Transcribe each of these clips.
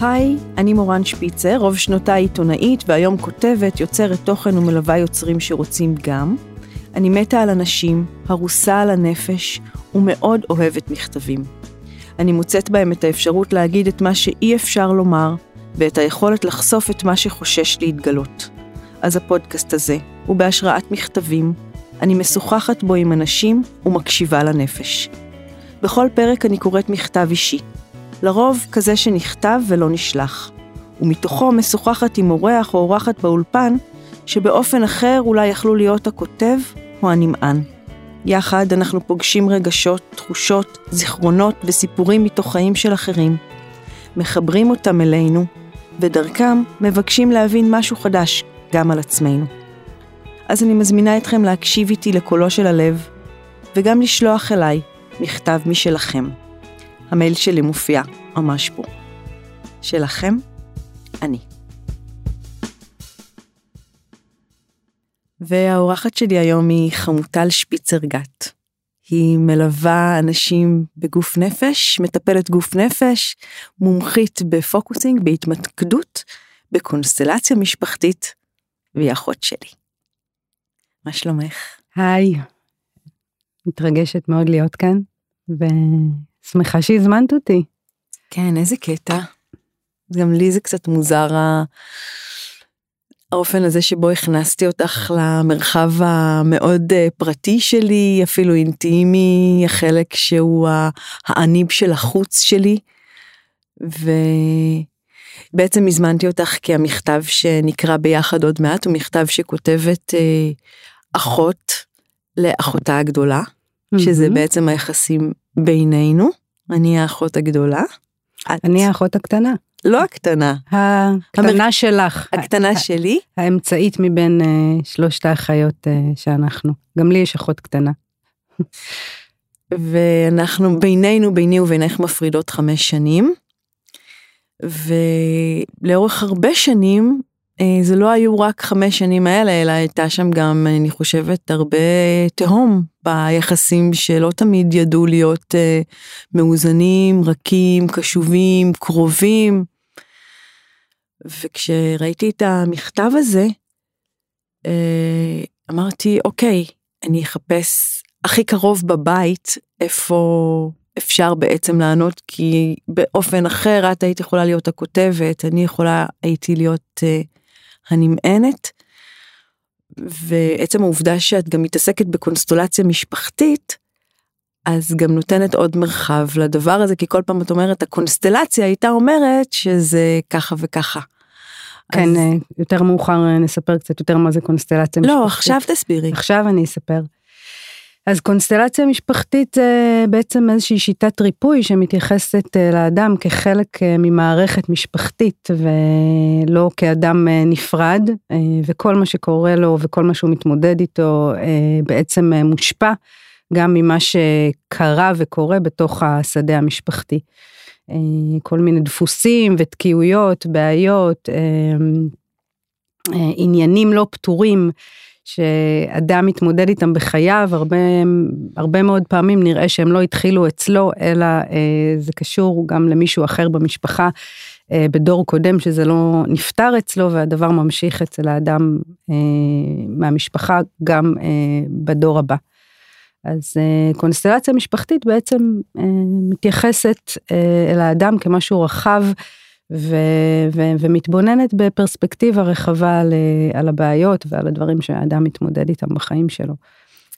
היי, אני מורן שפיצר, רוב שנותיי עיתונאית והיום כותבת, יוצרת תוכן ומלווה יוצרים שרוצים גם. אני מתה על אנשים, הרוסה על הנפש ומאוד אוהבת מכתבים. אני מוצאת בהם את האפשרות להגיד את מה שאי אפשר לומר ואת היכולת לחשוף את מה שחושש להתגלות. אז הפודקאסט הזה הוא בהשראת מכתבים, אני משוחחת בו עם אנשים ומקשיבה לנפש. בכל פרק אני קוראת מכתב אישי, לרוב כזה שנכתב ולא נשלח, ומתוכו משוחחת עם אורח או אורחת באולפן, שבאופן אחר אולי יכלו להיות הכותב או הנמען. יחד אנחנו פוגשים רגשות, תחושות, זיכרונות וסיפורים מתוך חיים של אחרים, מחברים אותם אלינו, ודרכם מבקשים להבין משהו חדש גם על עצמנו. אז אני מזמינה אתכם להקשיב איתי לקולו של הלב, וגם לשלוח אליי מכתב משלכם. המייל שלי מופיע ממש פה. שלכם, אני. והאורחת שלי היום היא חמוטל שפיצר גת. היא מלווה אנשים בגוף נפש, מטפלת גוף נפש, מומחית בפוקוסינג, בהתמקדות, בקונסטלציה משפחתית, והיא אחות שלי. מה שלומך? היי, מתרגשת מאוד להיות כאן, ושמחה שהזמנת אותי. כן, איזה קטע. גם לי זה קצת מוזר האופן הזה שבו הכנסתי אותך למרחב המאוד אה, פרטי שלי, אפילו אינטימי, החלק שהוא האניב של החוץ שלי. ובעצם הזמנתי אותך כי המכתב שנקרא ביחד עוד מעט הוא מכתב שכותבת אה, אחות לאחותה הגדולה, mm-hmm. שזה בעצם היחסים בינינו, אני האחות הגדולה. את... אני האחות הקטנה. לא הקטנה. הקטנה המר... שלך. הקטנה שלי. האמצעית מבין uh, שלושת האחיות uh, שאנחנו. גם לי יש אחות קטנה. ואנחנו בינינו, ביני ובינך מפרידות חמש שנים. ולאורך הרבה שנים זה לא היו רק חמש שנים האלה, אלא הייתה שם גם, אני חושבת, הרבה תהום ביחסים שלא תמיד ידעו להיות אה, מאוזנים, רכים, קשובים, קרובים. וכשראיתי את המכתב הזה, אה, אמרתי, אוקיי, אני אחפש הכי קרוב בבית איפה אפשר בעצם לענות, כי באופן אחר את היית יכולה להיות הכותבת, אני יכולה הייתי להיות הנמענת. ועצם העובדה שאת גם מתעסקת בקונסטולציה משפחתית, אז גם נותנת עוד מרחב לדבר הזה, כי כל פעם את אומרת, הקונסטלציה הייתה אומרת שזה ככה וככה. כן, אז... אה, יותר מאוחר אה, נספר קצת יותר מה זה קונסטלציה לא, משפחתית. לא, עכשיו תסבירי. עכשיו אני אספר. אז קונסטלציה משפחתית זה בעצם איזושהי שיטת ריפוי שמתייחסת אה, לאדם כחלק אה, ממערכת משפחתית ולא כאדם אה, נפרד, וכל מה שקורה לו וכל מה שהוא מתמודד איתו בעצם מושפע גם ממה שקרה וקורה בתוך השדה המשפחתי. כל מיני דפוסים ותקיעויות, בעיות, עניינים לא פתורים. שאדם מתמודד איתם בחייו, הרבה, הרבה מאוד פעמים נראה שהם לא התחילו אצלו, אלא אה, זה קשור גם למישהו אחר במשפחה, אה, בדור קודם שזה לא נפתר אצלו, והדבר ממשיך אצל האדם אה, מהמשפחה גם אה, בדור הבא. אז אה, קונסטלציה משפחתית בעצם אה, מתייחסת אה, אל האדם כמשהו רחב, ו- ו- ומתבוננת בפרספקטיבה רחבה על, על הבעיות ועל הדברים שהאדם מתמודד איתם בחיים שלו.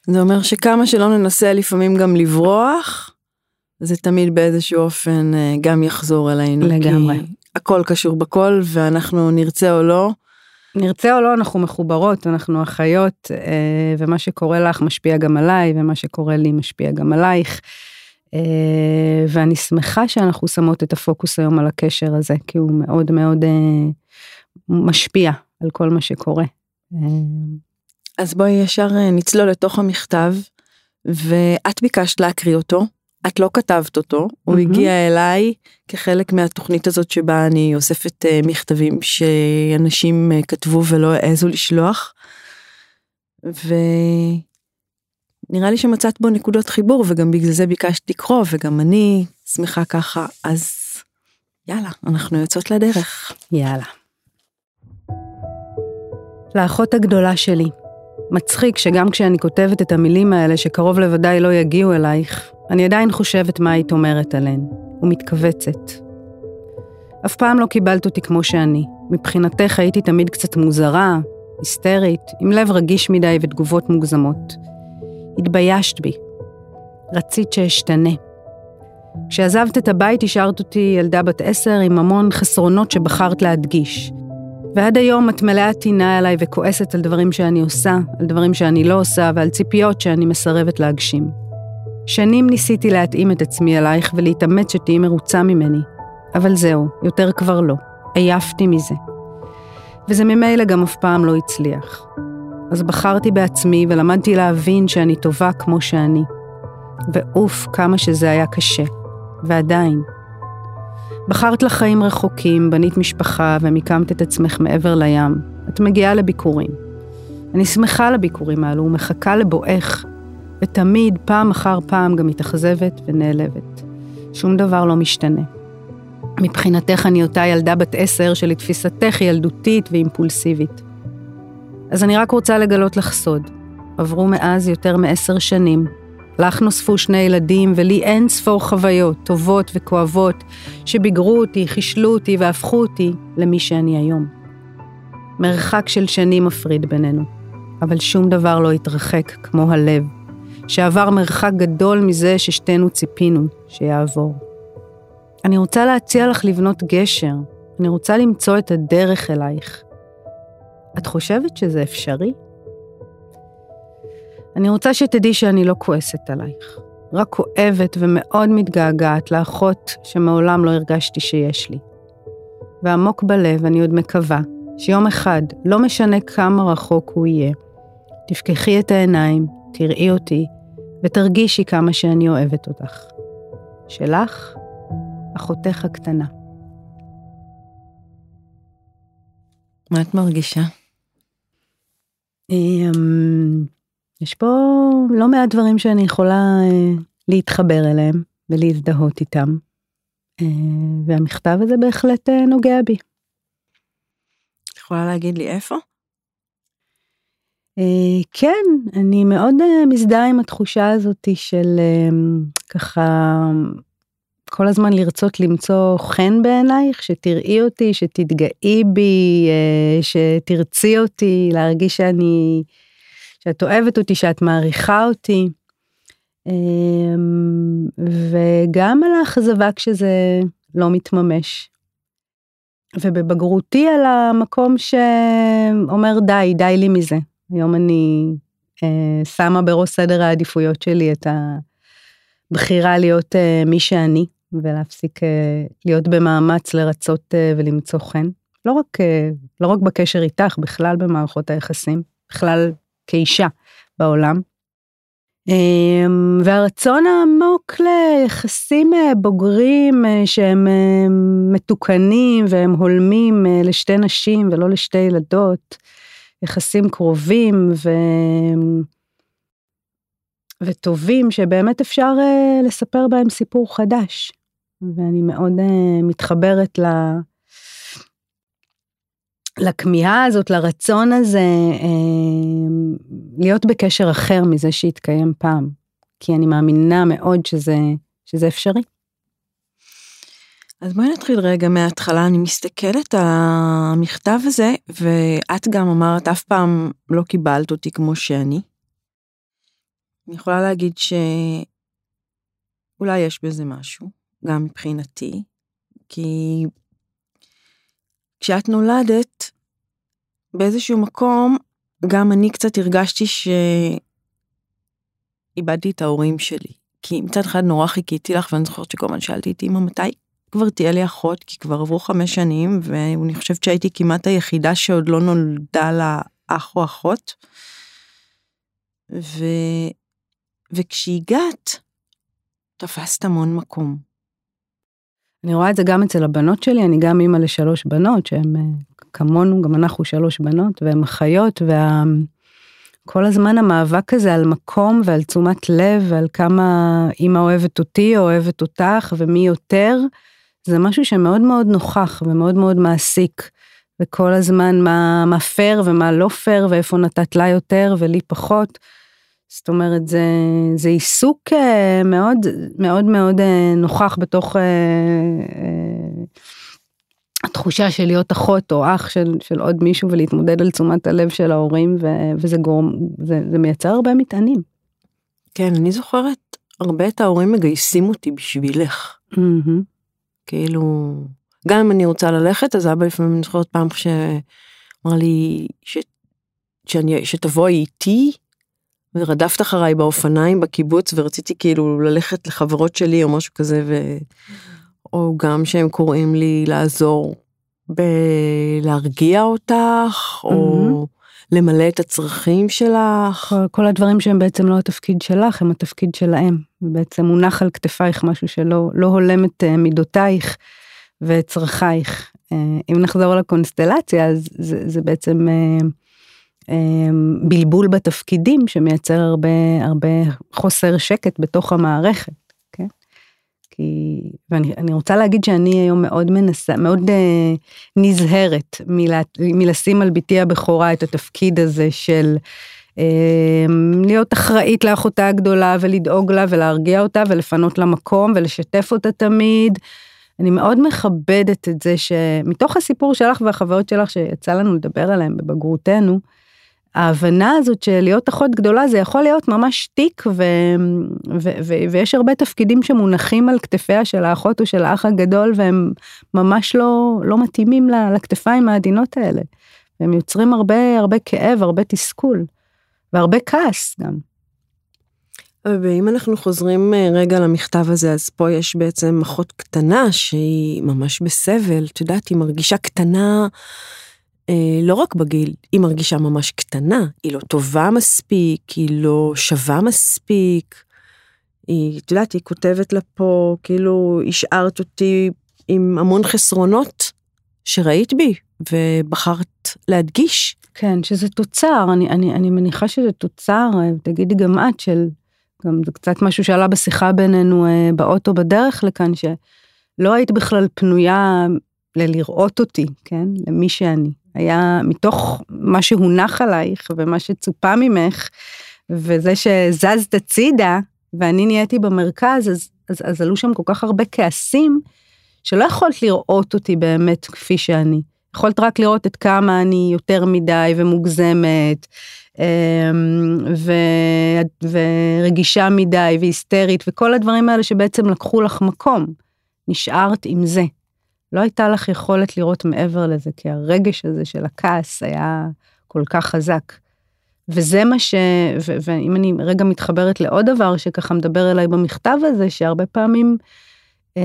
זה אומר שכמה שלא ננסה לפעמים גם לברוח, זה תמיד באיזשהו אופן אה, גם יחזור אלינו. לגמרי. הכל קשור בכל ואנחנו נרצה או לא. נרצה או לא אנחנו מחוברות אנחנו אחיות אה, ומה שקורה לך משפיע גם עליי ומה שקורה לי משפיע גם עלייך. אה, ואני שמחה שאנחנו שמות את הפוקוס היום על הקשר הזה, כי הוא מאוד מאוד אה, משפיע על כל מה שקורה. אה, אז בואי ישר נצלול לתוך המכתב, ואת ביקשת להקריא אותו, את לא כתבת אותו, הוא mm-hmm. הגיע אליי כחלק מהתוכנית הזאת שבה אני אוספת מכתבים שאנשים כתבו ולא העזו לשלוח. ו... נראה לי שמצאת בו נקודות חיבור וגם בגלל זה ביקשת לקרוא וגם אני שמחה ככה אז יאללה, אנחנו יוצאות לדרך. יאללה. לאחות הגדולה שלי, מצחיק שגם כשאני כותבת את המילים האלה שקרוב לוודאי לא יגיעו אלייך, אני עדיין חושבת מה היית אומרת עליהן, ומתכווצת. אף פעם לא קיבלת אותי כמו שאני. מבחינתך הייתי תמיד קצת מוזרה, היסטרית, עם לב רגיש מדי ותגובות מוגזמות. התביישת בי. רצית שאשתנה. כשעזבת את הבית השארת אותי ילדה בת עשר עם המון חסרונות שבחרת להדגיש. ועד היום את מלאה טינה אליי וכועסת על דברים שאני עושה, על דברים שאני לא עושה ועל ציפיות שאני מסרבת להגשים. שנים ניסיתי להתאים את עצמי אלייך ולהתאמץ שתהיי מרוצה ממני. אבל זהו, יותר כבר לא. עייפתי מזה. וזה ממילא גם אף פעם לא הצליח. אז בחרתי בעצמי ולמדתי להבין שאני טובה כמו שאני. ואוף, כמה שזה היה קשה. ועדיין. בחרת לך חיים רחוקים, בנית משפחה ומיקמת את עצמך מעבר לים. את מגיעה לביקורים. אני שמחה לביקורים האלו ומחכה לבואך, ותמיד, פעם אחר פעם, גם מתאכזבת ונעלבת. שום דבר לא משתנה. מבחינתך אני אותה ילדה בת עשר שלתפיסתך היא ילדותית ואימפולסיבית. אז אני רק רוצה לגלות לך סוד. עברו מאז יותר מעשר שנים. לך נוספו שני ילדים ולי אין ספור חוויות, טובות וכואבות, שביגרו אותי, חישלו אותי והפכו אותי למי שאני היום. מרחק של שנים מפריד בינינו, אבל שום דבר לא התרחק כמו הלב, שעבר מרחק גדול מזה ששתינו ציפינו שיעבור. אני רוצה להציע לך לבנות גשר, אני רוצה למצוא את הדרך אלייך. את חושבת שזה אפשרי? אני רוצה שתדעי שאני לא כועסת עלייך, רק כואבת ומאוד מתגעגעת לאחות שמעולם לא הרגשתי שיש לי. ועמוק בלב אני עוד מקווה שיום אחד, לא משנה כמה רחוק הוא יהיה, תפקחי את העיניים, תראי אותי, ותרגישי כמה שאני אוהבת אותך. שלך, אחותך הקטנה. מה את מרגישה? אמ, יש פה לא מעט דברים שאני יכולה אה, להתחבר אליהם ולהזדהות איתם, אה, והמכתב הזה בהחלט אה, נוגע בי. את יכולה להגיד לי איפה? כן, אני מאוד מזדהה עם התחושה הזאת של ככה כל הזמן לרצות למצוא חן בעינייך, שתראי אותי, שתתגאי בי, אה, שתרצי אותי, להרגיש שאני, שאת אוהבת אותי, שאת מעריכה אותי. אמ, וגם על האכזבה כשזה לא מתממש. ובבגרותי על המקום שאומר די, די לי מזה. היום אני אה, שמה בראש סדר העדיפויות שלי את הבחירה להיות אה, מי שאני. ולהפסיק אה, להיות במאמץ לרצות אה, ולמצוא חן. לא רק, אה, לא רק בקשר איתך, בכלל במערכות היחסים, בכלל כאישה בעולם. והרצון העמוק ליחסים בוגרים שהם מתוקנים והם הולמים לשתי נשים ולא לשתי ילדות, יחסים קרובים ו... וטובים שבאמת אפשר לספר בהם סיפור חדש. ואני מאוד uh, מתחברת ל... לכמיהה הזאת, לרצון הזה, uh, להיות בקשר אחר מזה שהתקיים פעם. כי אני מאמינה מאוד שזה, שזה אפשרי. אז בואי נתחיל רגע מההתחלה, אני מסתכלת על המכתב הזה, ואת גם אמרת, אף פעם לא קיבלת אותי כמו שאני. אני יכולה להגיד שאולי יש בזה משהו. גם מבחינתי, כי כשאת נולדת, באיזשהו מקום, גם אני קצת הרגשתי שאיבדתי את ההורים שלי. כי מצד אחד נורא חיכיתי לך, ואני זוכרת שכל הזמן שאלתי את אמא מתי כבר תהיה לי אחות, כי כבר עברו חמש שנים, ואני חושבת שהייתי כמעט היחידה שעוד לא נולדה לה אח או אחות. ו... וכשהגעת, תפסת המון מקום. אני רואה את זה גם אצל הבנות שלי, אני גם אימא לשלוש בנות, שהן אה, כמונו, גם אנחנו שלוש בנות, והן אחיות, וכל וה... הזמן המאבק הזה על מקום ועל תשומת לב ועל כמה אימא אוהבת אותי או אוהבת אותך ומי יותר, זה משהו שמאוד מאוד נוכח ומאוד מאוד מעסיק, וכל הזמן מה, מה פייר ומה לא פייר, ואיפה נתת לה יותר ולי פחות. זאת אומרת, זה, זה עיסוק אה, מאוד מאוד מאוד אה, נוכח בתוך אה, התחושה של להיות אחות או אח של, של עוד מישהו ולהתמודד על תשומת הלב של ההורים, ו, וזה גורם, זה, זה מייצר הרבה מטענים. כן, אני זוכרת הרבה את ההורים מגייסים אותי בשבילך. Mm-hmm. כאילו, גם אם אני רוצה ללכת, אז אבא לפעמים, אני זוכרת פעם שאמר לי ש, שאני, שתבואי איתי, ורדפת אחריי באופניים בקיבוץ, ורציתי כאילו ללכת לחברות שלי או משהו כזה, ו... או גם שהם קוראים לי לעזור בלהרגיע אותך, או למלא את הצרכים שלך. כל, כל הדברים שהם בעצם לא התפקיד שלך, הם התפקיד שלהם. ובעצם מונח על כתפייך משהו שלא לא הולם את אה, מידותייך ואת צרכייך. אה, אם נחזור לקונסטלציה, אז זה, זה בעצם אה, בלבול בתפקידים שמייצר הרבה, הרבה חוסר שקט בתוך המערכת. כן? כי, ואני רוצה להגיד שאני היום מאוד מנסה, מאוד אה, נזהרת מלה, מלשים על בתי הבכורה את התפקיד הזה של אה, להיות אחראית לאחותה הגדולה ולדאוג לה ולהרגיע אותה ולפנות לה מקום ולשתף אותה תמיד. אני מאוד מכבדת את זה שמתוך הסיפור שלך והחוויות שלך שיצא לנו לדבר עליהם בבגרותנו, ההבנה הזאת של להיות אחות גדולה זה יכול להיות ממש תיק ו, ו, ו, ויש הרבה תפקידים שמונחים על כתפיה של האחות או של האח הגדול והם ממש לא, לא מתאימים לכתפיים העדינות האלה. הם יוצרים הרבה הרבה כאב, הרבה תסכול והרבה כעס גם. ואם אנחנו חוזרים אה, רגע למכתב הזה, אז פה יש בעצם אחות קטנה שהיא ממש בסבל, את יודעת, היא מרגישה קטנה לא רק בגיל, היא מרגישה ממש קטנה, היא לא טובה מספיק, היא לא שווה מספיק. היא, את יודעת, היא כותבת לה פה, כאילו, השארת אותי עם המון חסרונות שראית בי, ובחרת להדגיש. כן, שזה תוצר, אני, אני, אני מניחה שזה תוצר, תגידי גם את, של, גם זה קצת משהו שעלה בשיחה בינינו אה, באוטו בדרך לכאן, שלא היית בכלל פנויה ללראות אותי, כן, למי שאני. היה מתוך מה שהונח עלייך ומה שצופה ממך, וזה שזזת הצידה, ואני נהייתי במרכז, אז, אז, אז עלו שם כל כך הרבה כעסים, שלא יכולת לראות אותי באמת כפי שאני. יכולת רק לראות את כמה אני יותר מדי ומוגזמת, אמ, ו, ורגישה מדי והיסטרית, וכל הדברים האלה שבעצם לקחו לך מקום. נשארת עם זה. לא הייתה לך יכולת לראות מעבר לזה, כי הרגש הזה של הכעס היה כל כך חזק. וזה מה ש... ואם אני רגע מתחברת לעוד דבר שככה מדבר אליי במכתב הזה, שהרבה פעמים אה,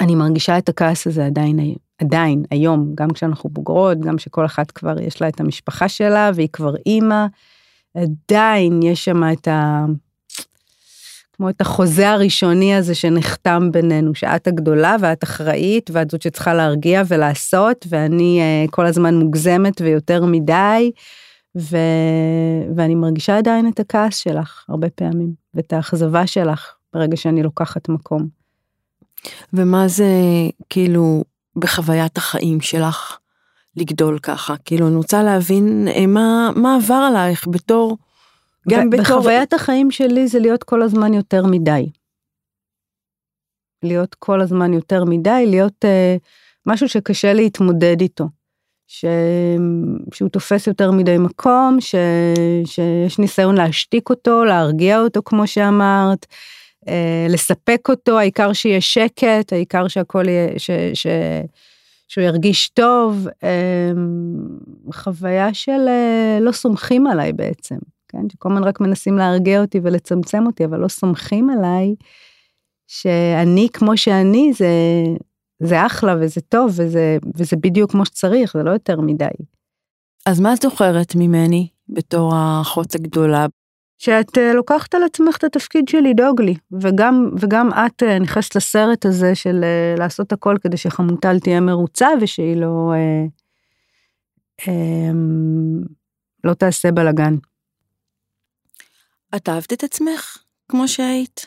אני מרגישה את הכעס הזה עדיין, עדיין, היום, גם כשאנחנו בוגרות, גם שכל אחת כבר יש לה את המשפחה שלה והיא כבר אימא, עדיין יש שם את ה... כמו את החוזה הראשוני הזה שנחתם בינינו, שאת הגדולה ואת אחראית ואת זאת שצריכה להרגיע ולעשות, ואני uh, כל הזמן מוגזמת ויותר מדי, ו... ואני מרגישה עדיין את הכעס שלך הרבה פעמים, ואת האכזבה שלך ברגע שאני לוקחת מקום. ומה זה כאילו בחוויית החיים שלך לגדול ככה? כאילו אני רוצה להבין אה, מה, מה עבר עלייך בתור גם בתור... בחוויית החיים שלי זה להיות כל הזמן יותר מדי. להיות כל הזמן יותר מדי, להיות uh, משהו שקשה להתמודד איתו. ש... שהוא תופס יותר מדי מקום, ש... שיש ניסיון להשתיק אותו, להרגיע אותו כמו שאמרת, uh, לספק אותו, העיקר שיהיה שקט, העיקר שהכל יהיה, ש... ש... שהוא ירגיש טוב, uh, חוויה של uh, לא סומכים עליי בעצם. כן? שכל הזמן רק מנסים להרגיע אותי ולצמצם אותי, אבל לא סומכים עליי שאני כמו שאני זה, זה אחלה וזה טוב וזה, וזה בדיוק כמו שצריך, זה לא יותר מדי. אז מה את זוכרת ממני בתור האחות הגדולה? שאת uh, לוקחת על עצמך את התפקיד של לדאוג לי, וגם, וגם את uh, נכנסת לסרט הזה של uh, לעשות הכל כדי שחמוטל תהיה מרוצה ושהיא לא, uh, um, לא תעשה בלאגן. את אהבת את עצמך כמו שהיית?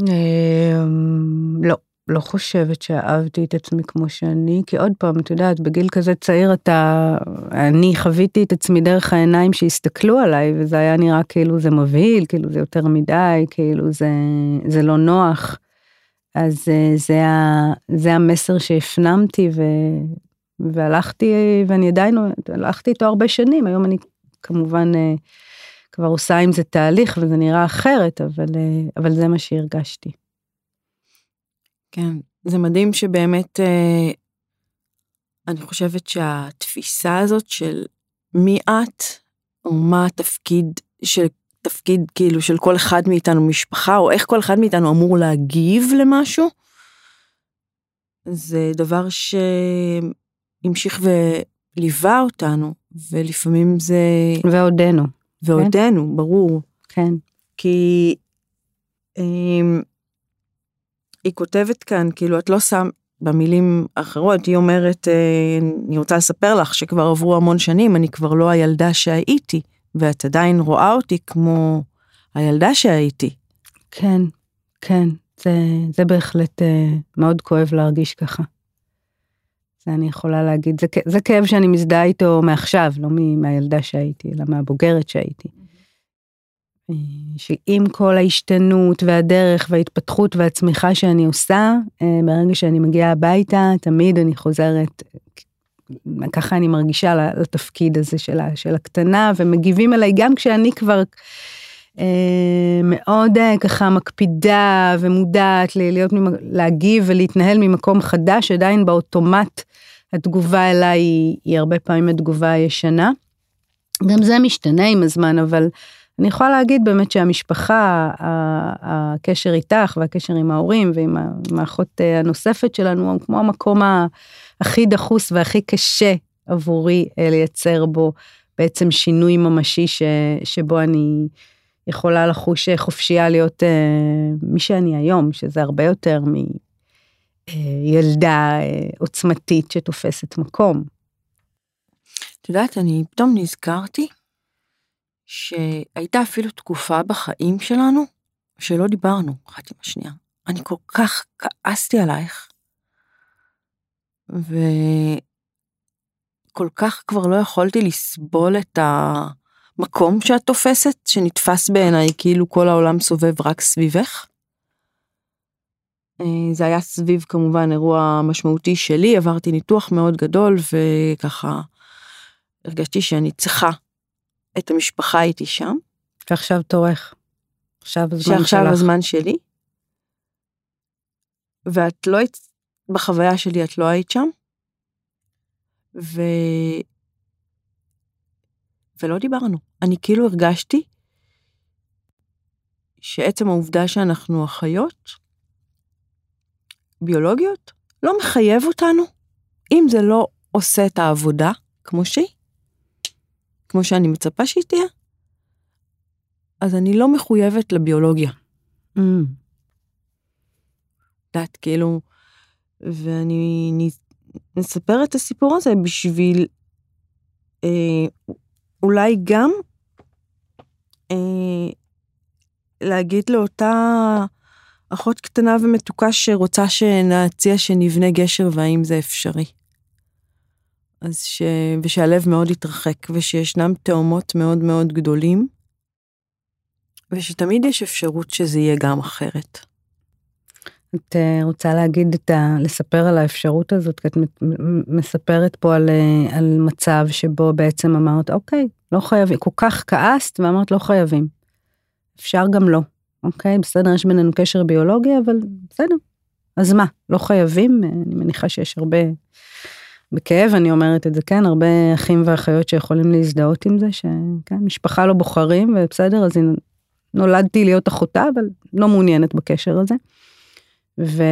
אמ, לא, לא חושבת שאהבתי את עצמי כמו שאני, כי עוד פעם, את יודעת, בגיל כזה צעיר אתה, אני חוויתי את עצמי דרך העיניים שהסתכלו עליי, וזה היה נראה כאילו זה מבהיל, כאילו זה יותר מדי, כאילו זה, זה לא נוח. אז אה, זה, ה, זה המסר שהפנמתי ו, והלכתי, ואני עדיין, הלכתי איתו הרבה שנים, היום אני כמובן אה, כבר עושה עם זה תהליך וזה נראה אחרת, אבל, אה, אבל זה מה שהרגשתי. כן, זה מדהים שבאמת, אני חושבת שהתפיסה הזאת של מי את, או מה התפקיד של תפקיד כאילו של כל אחד מאיתנו משפחה, או איך כל אחד מאיתנו אמור להגיב למשהו, זה דבר שהמשיך וליווה אותנו, ולפעמים זה... ועודנו. ועודנו, כן? ברור. כן. כי אם, היא כותבת כאן, כאילו, את לא שם, במילים אחרות, היא אומרת, אה, אני רוצה לספר לך שכבר עברו המון שנים, אני כבר לא הילדה שהייתי. ואת עדיין רואה אותי כמו הילדה שהייתי. כן, כן, זה, זה בהחלט אה, מאוד כואב להרגיש ככה. זה אני יכולה להגיד, זה, זה כאב שאני מזדהה איתו מעכשיו, לא מהילדה שהייתי, אלא מהבוגרת שהייתי. אה, שעם כל ההשתנות והדרך וההתפתחות והצמיחה שאני עושה, אה, ברגע שאני מגיעה הביתה, תמיד אני חוזרת ככה אני מרגישה לתפקיד הזה של, של הקטנה, ומגיבים אליי גם כשאני כבר אה, מאוד אה, ככה מקפידה ומודעת להיות, להגיב ולהתנהל ממקום חדש, עדיין באוטומט התגובה אליי היא, היא הרבה פעמים התגובה הישנה. גם זה משתנה עם הזמן, אבל אני יכולה להגיד באמת שהמשפחה, הקשר איתך והקשר עם ההורים ועם האחות אה, הנוספת שלנו, הוא כמו המקום. הכי דחוס והכי קשה עבורי אה, לייצר בו בעצם שינוי ממשי ש, שבו אני יכולה לחוש אה, חופשייה להיות מי שאני היום, שזה הרבה יותר מילדה uh, עוצמתית שתופסת מקום. את יודעת, אני פתאום נזכרתי שהייתה אפילו תקופה בחיים שלנו שלא דיברנו אחת עם השנייה. אני כל כך כעסתי עלייך, וכל כך כבר לא יכולתי לסבול את המקום שאת תופסת, שנתפס בעיניי כאילו כל העולם סובב רק סביבך. אה, זה היה סביב כמובן אירוע משמעותי שלי, עברתי ניתוח מאוד גדול וככה הרגשתי שאני צריכה את המשפחה איתי שם. ועכשיו תורך. עכשיו הזמן שעכשיו שלך. שעכשיו הזמן שלי. ואת לא, בחוויה שלי את לא היית שם. ו... ולא דיברנו. אני כאילו הרגשתי שעצם העובדה שאנחנו אחיות ביולוגיות לא מחייב אותנו, אם זה לא עושה את העבודה כמו שהיא, כמו שאני מצפה שהיא תהיה, אז אני לא מחויבת לביולוגיה. Mm. יודעת, כאילו, ואני נספר את הסיפור הזה בשביל אה, אולי גם אה, להגיד לאותה אחות קטנה ומתוקה שרוצה שנציע שנבנה גשר והאם זה אפשרי. אז ש... ושהלב מאוד יתרחק ושישנם תאומות מאוד מאוד גדולים ושתמיד יש אפשרות שזה יהיה גם אחרת. את אה, רוצה להגיד את ה... לספר על האפשרות הזאת, כי את מספרת פה על, אה, על מצב שבו בעצם אמרת, אוקיי, לא חייבים, כל כך כעסת ואמרת לא חייבים. אפשר גם לא, אוקיי, בסדר, יש בינינו קשר ביולוגי, אבל בסדר. אז מה, לא חייבים? אני מניחה שיש הרבה, בכאב אני אומרת את זה, כן, הרבה אחים ואחיות שיכולים להזדהות עם זה, שכן, משפחה לא בוחרים, ובסדר, אז נולדתי להיות אחותה, אבל לא מעוניינת בקשר הזה. ו...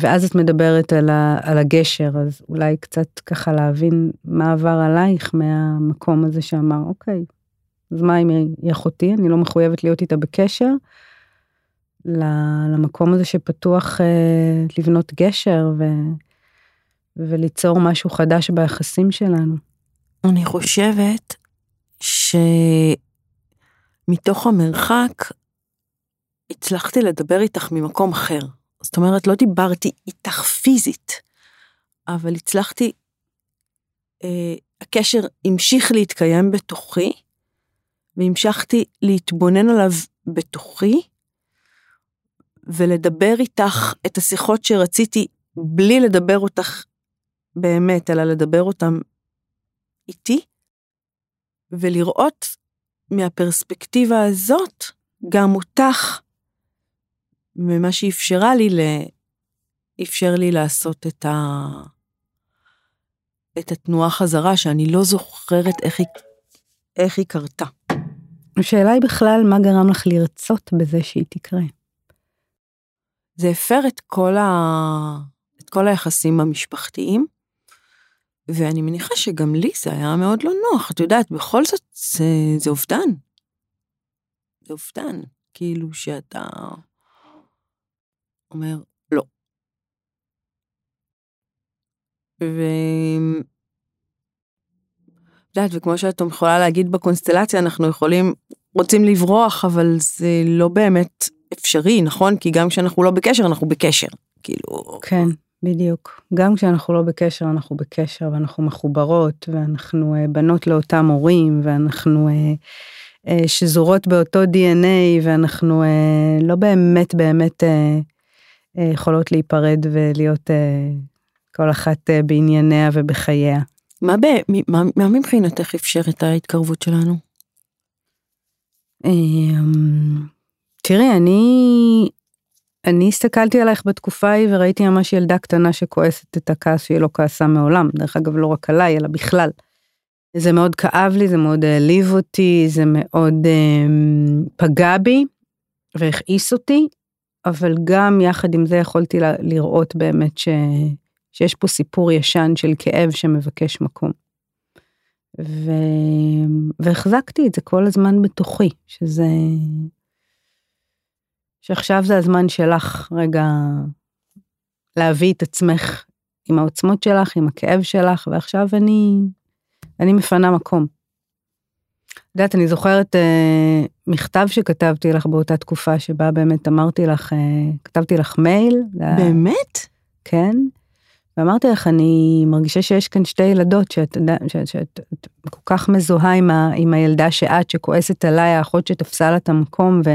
ואז את מדברת על, ה... על הגשר, אז אולי קצת ככה להבין מה עבר עלייך מהמקום הזה שאמר, אוקיי, אז מה אם היא אחותי, אני לא מחויבת להיות איתה בקשר, למקום הזה שפתוח אה, לבנות גשר ו... וליצור משהו חדש ביחסים שלנו. אני חושבת שמתוך המרחק הצלחתי לדבר איתך ממקום אחר. זאת אומרת, לא דיברתי איתך פיזית, אבל הצלחתי, אה, הקשר המשיך להתקיים בתוכי, והמשכתי להתבונן עליו בתוכי, ולדבר איתך את השיחות שרציתי בלי לדבר אותך באמת, אלא לדבר אותם איתי, ולראות מהפרספקטיבה הזאת גם אותך, ומה שאפשרה לי, אפשר לי לעשות את, ה... את התנועה חזרה, שאני לא זוכרת איך היא, איך היא קרתה. השאלה היא בכלל, מה גרם לך לרצות בזה שהיא תקרה? זה הפר את כל, ה... את כל היחסים המשפחתיים, ואני מניחה שגם לי זה היה מאוד לא נוח, את יודעת, בכל זאת זה, זה אובדן. זה אובדן, כאילו שאתה אומר, לא. ו... יודעת, וכמו שאת יכולה להגיד בקונסטלציה, אנחנו יכולים, רוצים לברוח, אבל זה לא באמת אפשרי, נכון? כי גם כשאנחנו לא בקשר, אנחנו בקשר. כאילו... כן. בדיוק. גם כשאנחנו לא בקשר, אנחנו בקשר ואנחנו מחוברות, ואנחנו uh, בנות לאותם הורים, ואנחנו uh, uh, שזורות באותו DNA, ואנחנו לא באמת באמת יכולות להיפרד ולהיות כל אחת בענייניה ובחייה. מה, ב, מה, מה מבחינתך אפשר את ההתקרבות שלנו? תראי, אני אני הסתכלתי עלייך בתקופה ההיא וראיתי ממש ילדה קטנה שכועסת את הכעס שהיא לא כעסה מעולם, דרך אגב לא רק עליי אלא בכלל. זה מאוד כאב לי, זה מאוד העליב אותי, זה מאוד אה, פגע בי והכעיס אותי, אבל גם יחד עם זה יכולתי לראות באמת ש, שיש פה סיפור ישן של כאב שמבקש מקום. ו... והחזקתי את זה כל הזמן בתוכי, שזה שעכשיו זה הזמן שלך רגע להביא את עצמך עם העוצמות שלך, עם הכאב שלך, ועכשיו אני, אני מפנה מקום. את יודעת, אני זוכרת אה, מכתב שכתבתי לך באותה תקופה שבה באמת אמרתי לך, אה, כתבתי לך מייל. באמת? כן. ואמרתי לך, אני מרגישה שיש כאן שתי ילדות שאת, שאת, שאת, שאת כל כך מזוהה עם, ה, עם הילדה שאת, שכועסת עליי, האחות שתפסה לה את המקום, ו...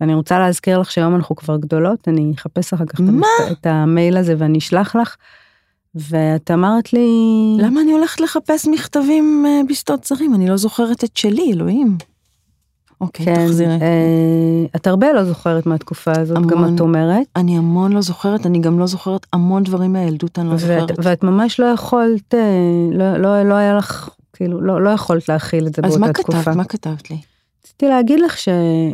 ואני רוצה להזכיר לך שהיום אנחנו כבר גדולות, אני אחפש אחר כך מה? את המייל הזה ואני אשלח לך. ואת אמרת לי... למה אני הולכת לחפש מכתבים אה, בשדות זרים? אני לא זוכרת את שלי, אלוהים. אוקיי, כן, תחזירי. אה, את הרבה לא זוכרת מהתקופה הזאת, המון, גם את אומרת. אני המון לא זוכרת, אני גם לא זוכרת המון דברים מהילדות, אני לא זוכרת. ואת ממש לא יכולת, אה, לא, לא, לא היה לך, כאילו, לא, לא יכולת להכיל את זה באותה תקופה. אז מה כתבת? מה כתבת לי? רציתי להגיד לך ש,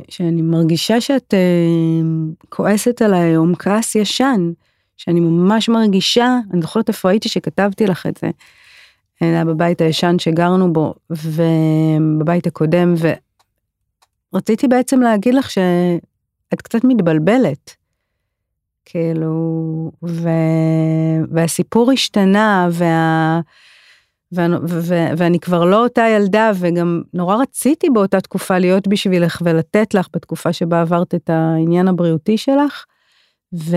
שאני מרגישה שאת uh, כועסת עליי היום כעס ישן, שאני ממש מרגישה, אני זוכרת איפה הייתי שכתבתי לך את זה, זה היה בבית הישן שגרנו בו, ובבית הקודם, ורציתי בעצם להגיד לך שאת קצת מתבלבלת. כאילו, ו... והסיפור השתנה, וה... ואני, כבר לא אותה ילדה, וגם נורא רציתי באותה תקופה להיות בשבילך ולתת לך בתקופה שבה עברת את העניין הבריאותי שלך, ו,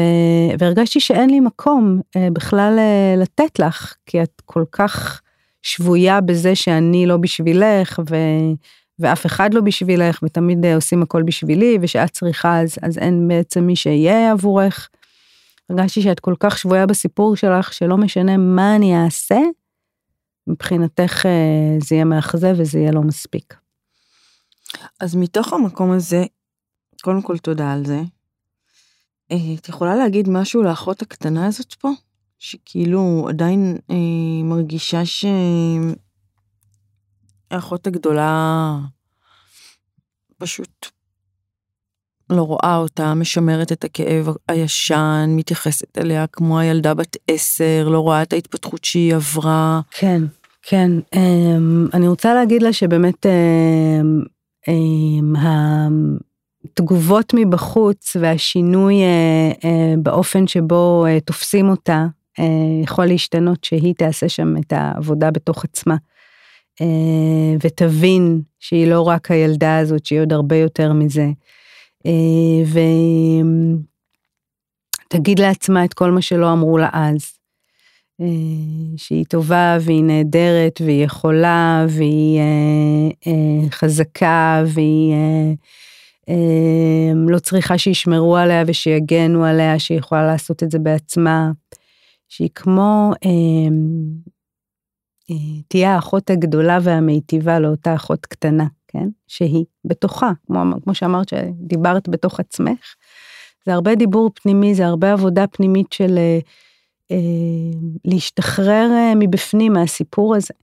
והרגשתי שאין לי מקום אה, בכלל אה, לתת לך, כי את כל כך שבויה בזה שאני לא בשבילך, ו, ואף אחד לא בשבילך, ותמיד אה, עושים הכל בשבילי, ושאת צריכה אז, אז אין בעצם מי שיהיה עבורך. הרגשתי שאת כל כך שבויה בסיפור שלך, שלא משנה מה אני אעשה, מבחינתך אה, זה יהיה מאכזב וזה יהיה לא מספיק. אז מתוך המקום הזה, קודם כל תודה על זה. אה, את יכולה להגיד משהו לאחות הקטנה הזאת פה? שכאילו עדיין אה, מרגישה שהאחות הגדולה פשוט לא רואה אותה, משמרת את הכאב הישן, מתייחסת אליה כמו הילדה בת עשר, לא רואה את ההתפתחות שהיא עברה. כן, כן. אמ, אני רוצה להגיד לה שבאמת אמ, אמ, התגובות מבחוץ והשינוי אה, אה, באופן שבו אה, תופסים אותה יכול להשתנות שהיא תעשה שם את העבודה בתוך עצמה. ותבין שהיא לא רק הילדה הזאת, שהיא עוד הרבה יותר מזה. ותגיד לעצמה את כל מה שלא אמרו לה אז. שהיא טובה והיא נהדרת והיא יכולה והיא חזקה והיא לא צריכה שישמרו עליה ושיגנו עליה, שהיא יכולה לעשות את זה בעצמה. שהיא כמו, אה, אה, תהיה האחות הגדולה והמיטיבה לאותה אחות קטנה, כן? שהיא בתוכה, כמו, כמו שאמרת שדיברת בתוך עצמך. זה הרבה דיבור פנימי, זה הרבה עבודה פנימית של אה, אה, להשתחרר אה, מבפנים מהסיפור הזה.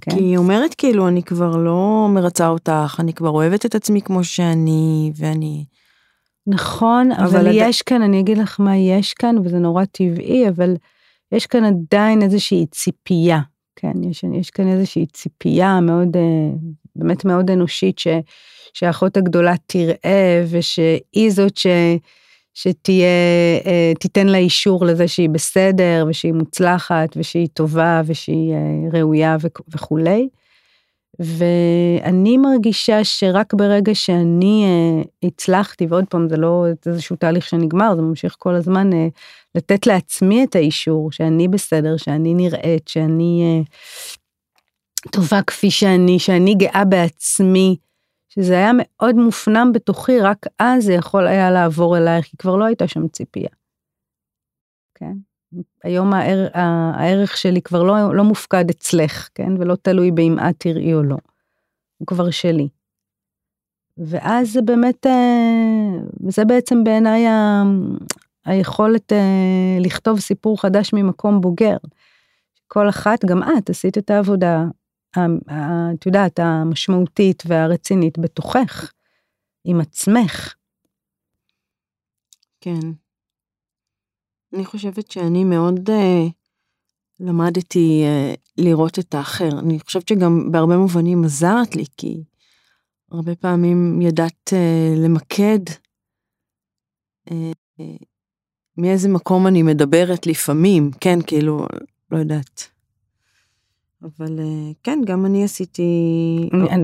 כן? כי היא אומרת כאילו, אני כבר לא מרצה אותך, אני כבר אוהבת את עצמי כמו שאני, ואני... נכון, אבל, אבל יש עד... כאן, אני אגיד לך מה יש כאן, וזה נורא טבעי, אבל יש כאן עדיין איזושהי ציפייה, כן, יש, יש כאן איזושהי ציפייה מאוד, אה, באמת מאוד אנושית, ש, שהאחות הגדולה תראה, ושהיא זאת ש, שתהיה, אה, תיתן לה אישור לזה שהיא בסדר, ושהיא מוצלחת, ושהיא טובה, ושהיא אה, ראויה וכולי. ואני מרגישה שרק ברגע שאני אה, הצלחתי, ועוד פעם, זה לא איזשהו תהליך שנגמר, זה ממשיך כל הזמן, לתת לעצמי את האישור שאני בסדר, שאני נראית, שאני טובה כפי שאני, שאני גאה בעצמי, שזה היה מאוד מופנם בתוכי, רק אז זה יכול היה לעבור אלייך, כי כבר לא הייתה שם ציפייה. כן? היום הער, הערך שלי כבר לא, לא מופקד אצלך, כן? ולא תלוי באם את תראי או לא. הוא כבר שלי. ואז זה באמת, אה, זה בעצם בעיניי ה, היכולת אה, לכתוב סיפור חדש ממקום בוגר. כל אחת, גם את, עשית את העבודה, את יודעת, המשמעותית והרצינית בתוכך, עם עצמך. כן. אני חושבת שאני מאוד uh, למדתי uh, לראות את האחר. אני חושבת שגם בהרבה מובנים עזרת לי, כי הרבה פעמים ידעת uh, למקד uh, uh, מאיזה מקום אני מדברת לפעמים, כן, כאילו, לא יודעת. אבל uh, כן, גם אני עשיתי...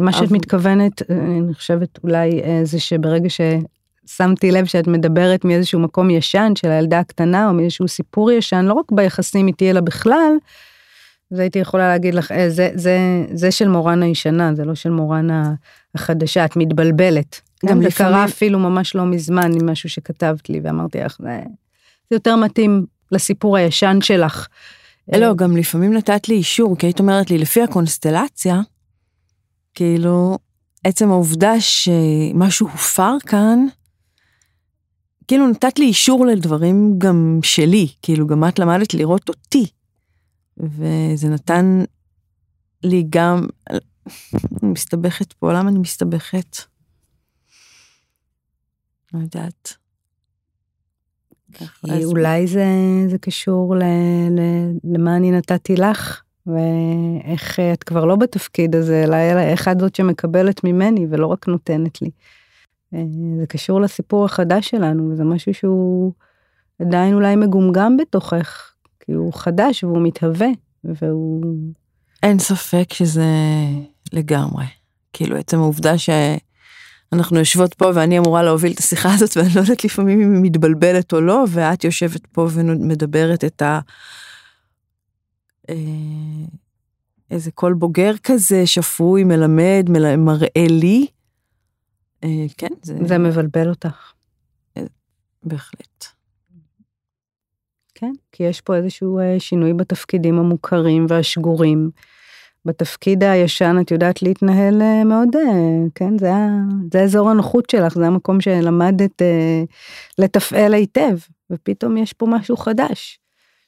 מה שאת מתכוונת, אני חושבת אולי זה שברגע ש... שמתי לב שאת מדברת מאיזשהו מקום ישן של הילדה הקטנה או מאיזשהו סיפור ישן, לא רק ביחסים איתי אלא בכלל, אז הייתי יכולה להגיד לך, אה, זה, זה, זה של מורן הישנה, זה לא של מורן החדשה, את מתבלבלת. גם זה קרה אפילו ממש לא מזמן עם משהו שכתבת לי ואמרתי לך, זה, זה יותר מתאים לסיפור הישן שלך. לא, גם לפעמים נתת לי אישור, כי היית אומרת לי, לפי הקונסטלציה, כאילו, עצם העובדה שמשהו הופר כאן, כאילו נתת לי אישור לדברים גם שלי, כאילו גם את למדת לראות אותי. וזה נתן לי גם, אני מסתבכת פה, למה אני מסתבכת? לא יודעת. אולי זה, זה קשור ל, ל, למה אני נתתי לך, ואיך את כבר לא בתפקיד הזה, אלא איך את זאת שמקבלת ממני ולא רק נותנת לי. אה, זה קשור לסיפור החדש שלנו, זה משהו שהוא עדיין אולי מגומגם בתוכך, כי הוא חדש והוא מתהווה, והוא... אין ספק שזה לגמרי. כאילו עצם העובדה שאנחנו יושבות פה ואני אמורה להוביל את השיחה הזאת ואני לא יודעת לפעמים אם היא מתבלבלת או לא, ואת יושבת פה ומדברת את ה... אה, איזה קול בוגר כזה, שפוי, מלמד, מראה לי, אה, כן, זה... זה מבלבל אותך. אה, בהחלט. כן, כי יש פה איזשהו שינוי בתפקידים המוכרים והשגורים. בתפקיד הישן את יודעת להתנהל מאוד, כן, זה, זה אזור הנוחות שלך, זה המקום שלמדת לתפעל היטב, ופתאום יש פה משהו חדש,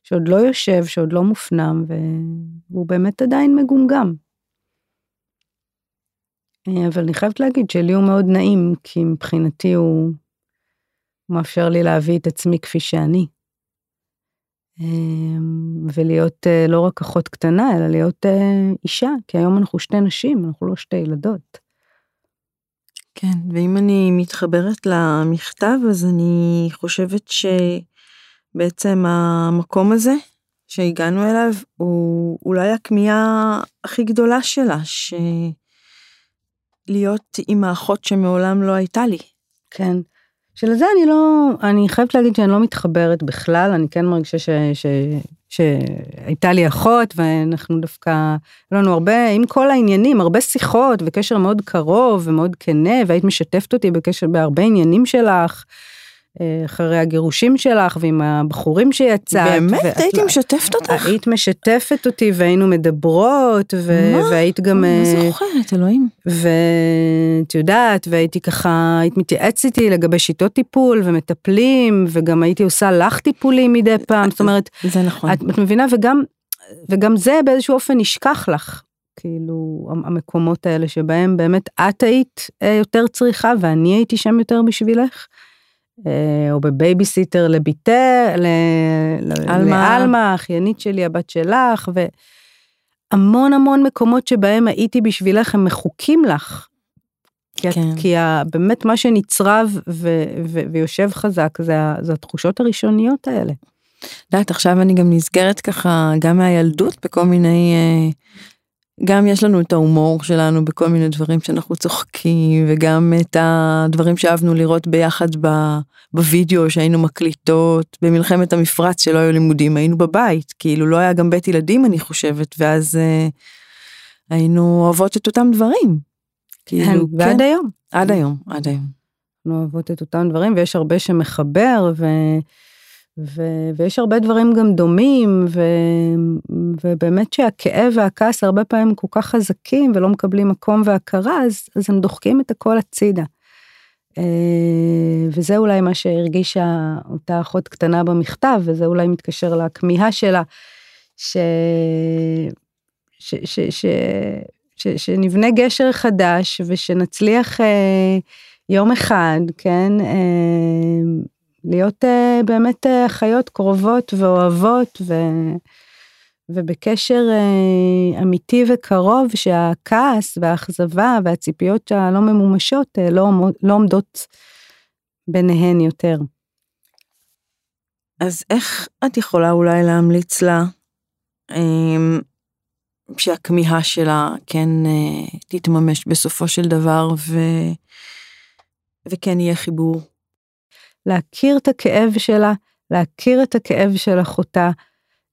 שעוד לא יושב, שעוד לא מופנם, והוא באמת עדיין מגומגם. אה, אבל אני חייבת להגיד שלי הוא מאוד נעים, כי מבחינתי הוא מאפשר לי להביא את עצמי כפי שאני. אה, ולהיות אה, לא רק אחות קטנה, אלא להיות אישה, כי היום אנחנו שתי נשים, אנחנו לא שתי ילדות. כן, ואם אני מתחברת למכתב, אז אני חושבת שבעצם המקום הזה שהגענו אליו, הוא אולי הכמיהה הכי גדולה שלה, ש... להיות עם האחות שמעולם לא הייתה לי. כן, שלזה אני לא, אני חייבת להגיד שאני לא מתחברת בכלל, אני כן מרגישה ש, ש, שהייתה לי אחות ואנחנו דווקא, היה לנו הרבה, עם כל העניינים, הרבה שיחות וקשר מאוד קרוב ומאוד כנה, והיית משתפת אותי בקשר בהרבה עניינים שלך. אחרי הגירושים שלך ועם הבחורים שיצאת. באמת? הייתי משתפת אותך? היית משתפת אותי והיינו מדברות, ו- מה? והיית גם... מה זוכרת, אלוהים. ואת יודעת, והייתי ככה, היית מתייעצת איתי לגבי שיטות טיפול ומטפלים, וגם הייתי עושה לך טיפולים מדי פעם, זאת אומרת... זה נכון. את, את מבינה, וגם, וגם זה באיזשהו אופן נשכח לך. כאילו המקומות האלה שבהם באמת את היית אה, יותר צריכה ואני הייתי שם יותר בשבילך. אה, או בבייביסיטר לבִתה, לאלמה, האחיינית שלי, הבת שלך, והמון המון מקומות שבהם הייתי בשבילך הם מחוקים לך. כי, כן. כי באמת מה שנצרב ו, ו, ויושב חזק זה, זה התחושות הראשוניות האלה. את יודעת, עכשיו אני גם נזכרת ככה גם מהילדות בכל מיני אה, גם יש לנו את ההומור שלנו בכל מיני דברים שאנחנו צוחקים, וגם את הדברים שאהבנו לראות ביחד בווידאו שהיינו מקליטות, במלחמת המפרץ שלא היו לימודים, היינו בבית, כאילו לא היה גם בית ילדים אני חושבת, ואז אה, היינו אוהבות את אותם דברים. כאילו, כן, ועד היום. עד היום, עד היום. אנחנו אוהבות את אותם דברים, ויש הרבה שמחבר, ו... ו- ויש הרבה דברים גם דומים, ו- ובאמת שהכאב והכעס הרבה פעמים כל כך חזקים ולא מקבלים מקום והכרה, אז, אז הם דוחקים את הכל הצידה. אה, וזה אולי מה שהרגישה אותה אחות קטנה במכתב, וזה אולי מתקשר לכמיהה שלה, ש... ש, ש, ש, ש, שנבנה גשר חדש ושנצליח אה, יום אחד, כן, אה, להיות uh, באמת uh, חיות קרובות ואוהבות ו... ובקשר uh, אמיתי וקרוב שהכעס והאכזבה והציפיות הלא ממומשות uh, לא, לא עומדות ביניהן יותר. אז איך את יכולה אולי להמליץ לה um, שהכמיהה שלה כן uh, תתממש בסופו של דבר ו... וכן יהיה חיבור להכיר את הכאב שלה, להכיר את הכאב של אחותה,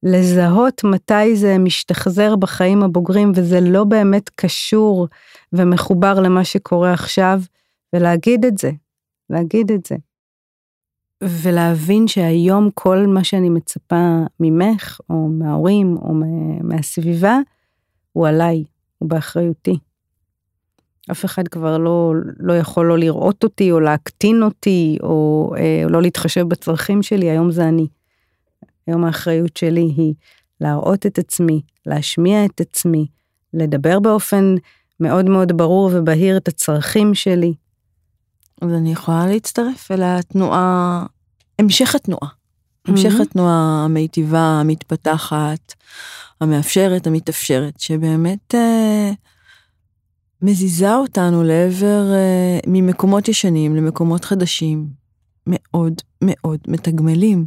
לזהות מתי זה משתחזר בחיים הבוגרים וזה לא באמת קשור ומחובר למה שקורה עכשיו, ולהגיד את זה, להגיד את זה. ולהבין שהיום כל מה שאני מצפה ממך, או מההורים, או מהסביבה, הוא עליי, הוא באחריותי. אף אחד כבר לא, לא יכול לא לראות אותי או להקטין אותי או, אה, לא להתחשב בצרכים שלי, היום זה אני. היום האחריות שלי היא להראות את עצמי, להשמיע את עצמי, לדבר באופן מאוד מאוד ברור ובהיר את הצרכים שלי. אז אני יכולה להצטרף אל התנועה, המשך התנועה. המשך mm-hmm. התנועה המיטיבה, המתפתחת, המאפשרת, המתאפשרת, שבאמת אה, מזיזה אותנו לעבר, uh, ממקומות ישנים למקומות חדשים, מאוד מאוד מתגמלים.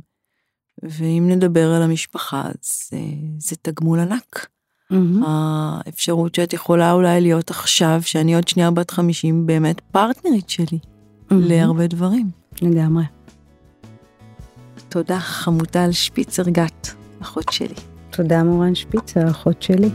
ואם נדבר על המשפחה, uh, זה תגמול ענק. Mm-hmm. האפשרות שאת יכולה אולי להיות עכשיו, שאני עוד שנייה בת 50, באמת פרטנרית שלי mm-hmm. להרבה דברים. לגמרי. תודה חמוטל שפיצר גת, אחות שלי. תודה מורן שפיצר, אחות שלי.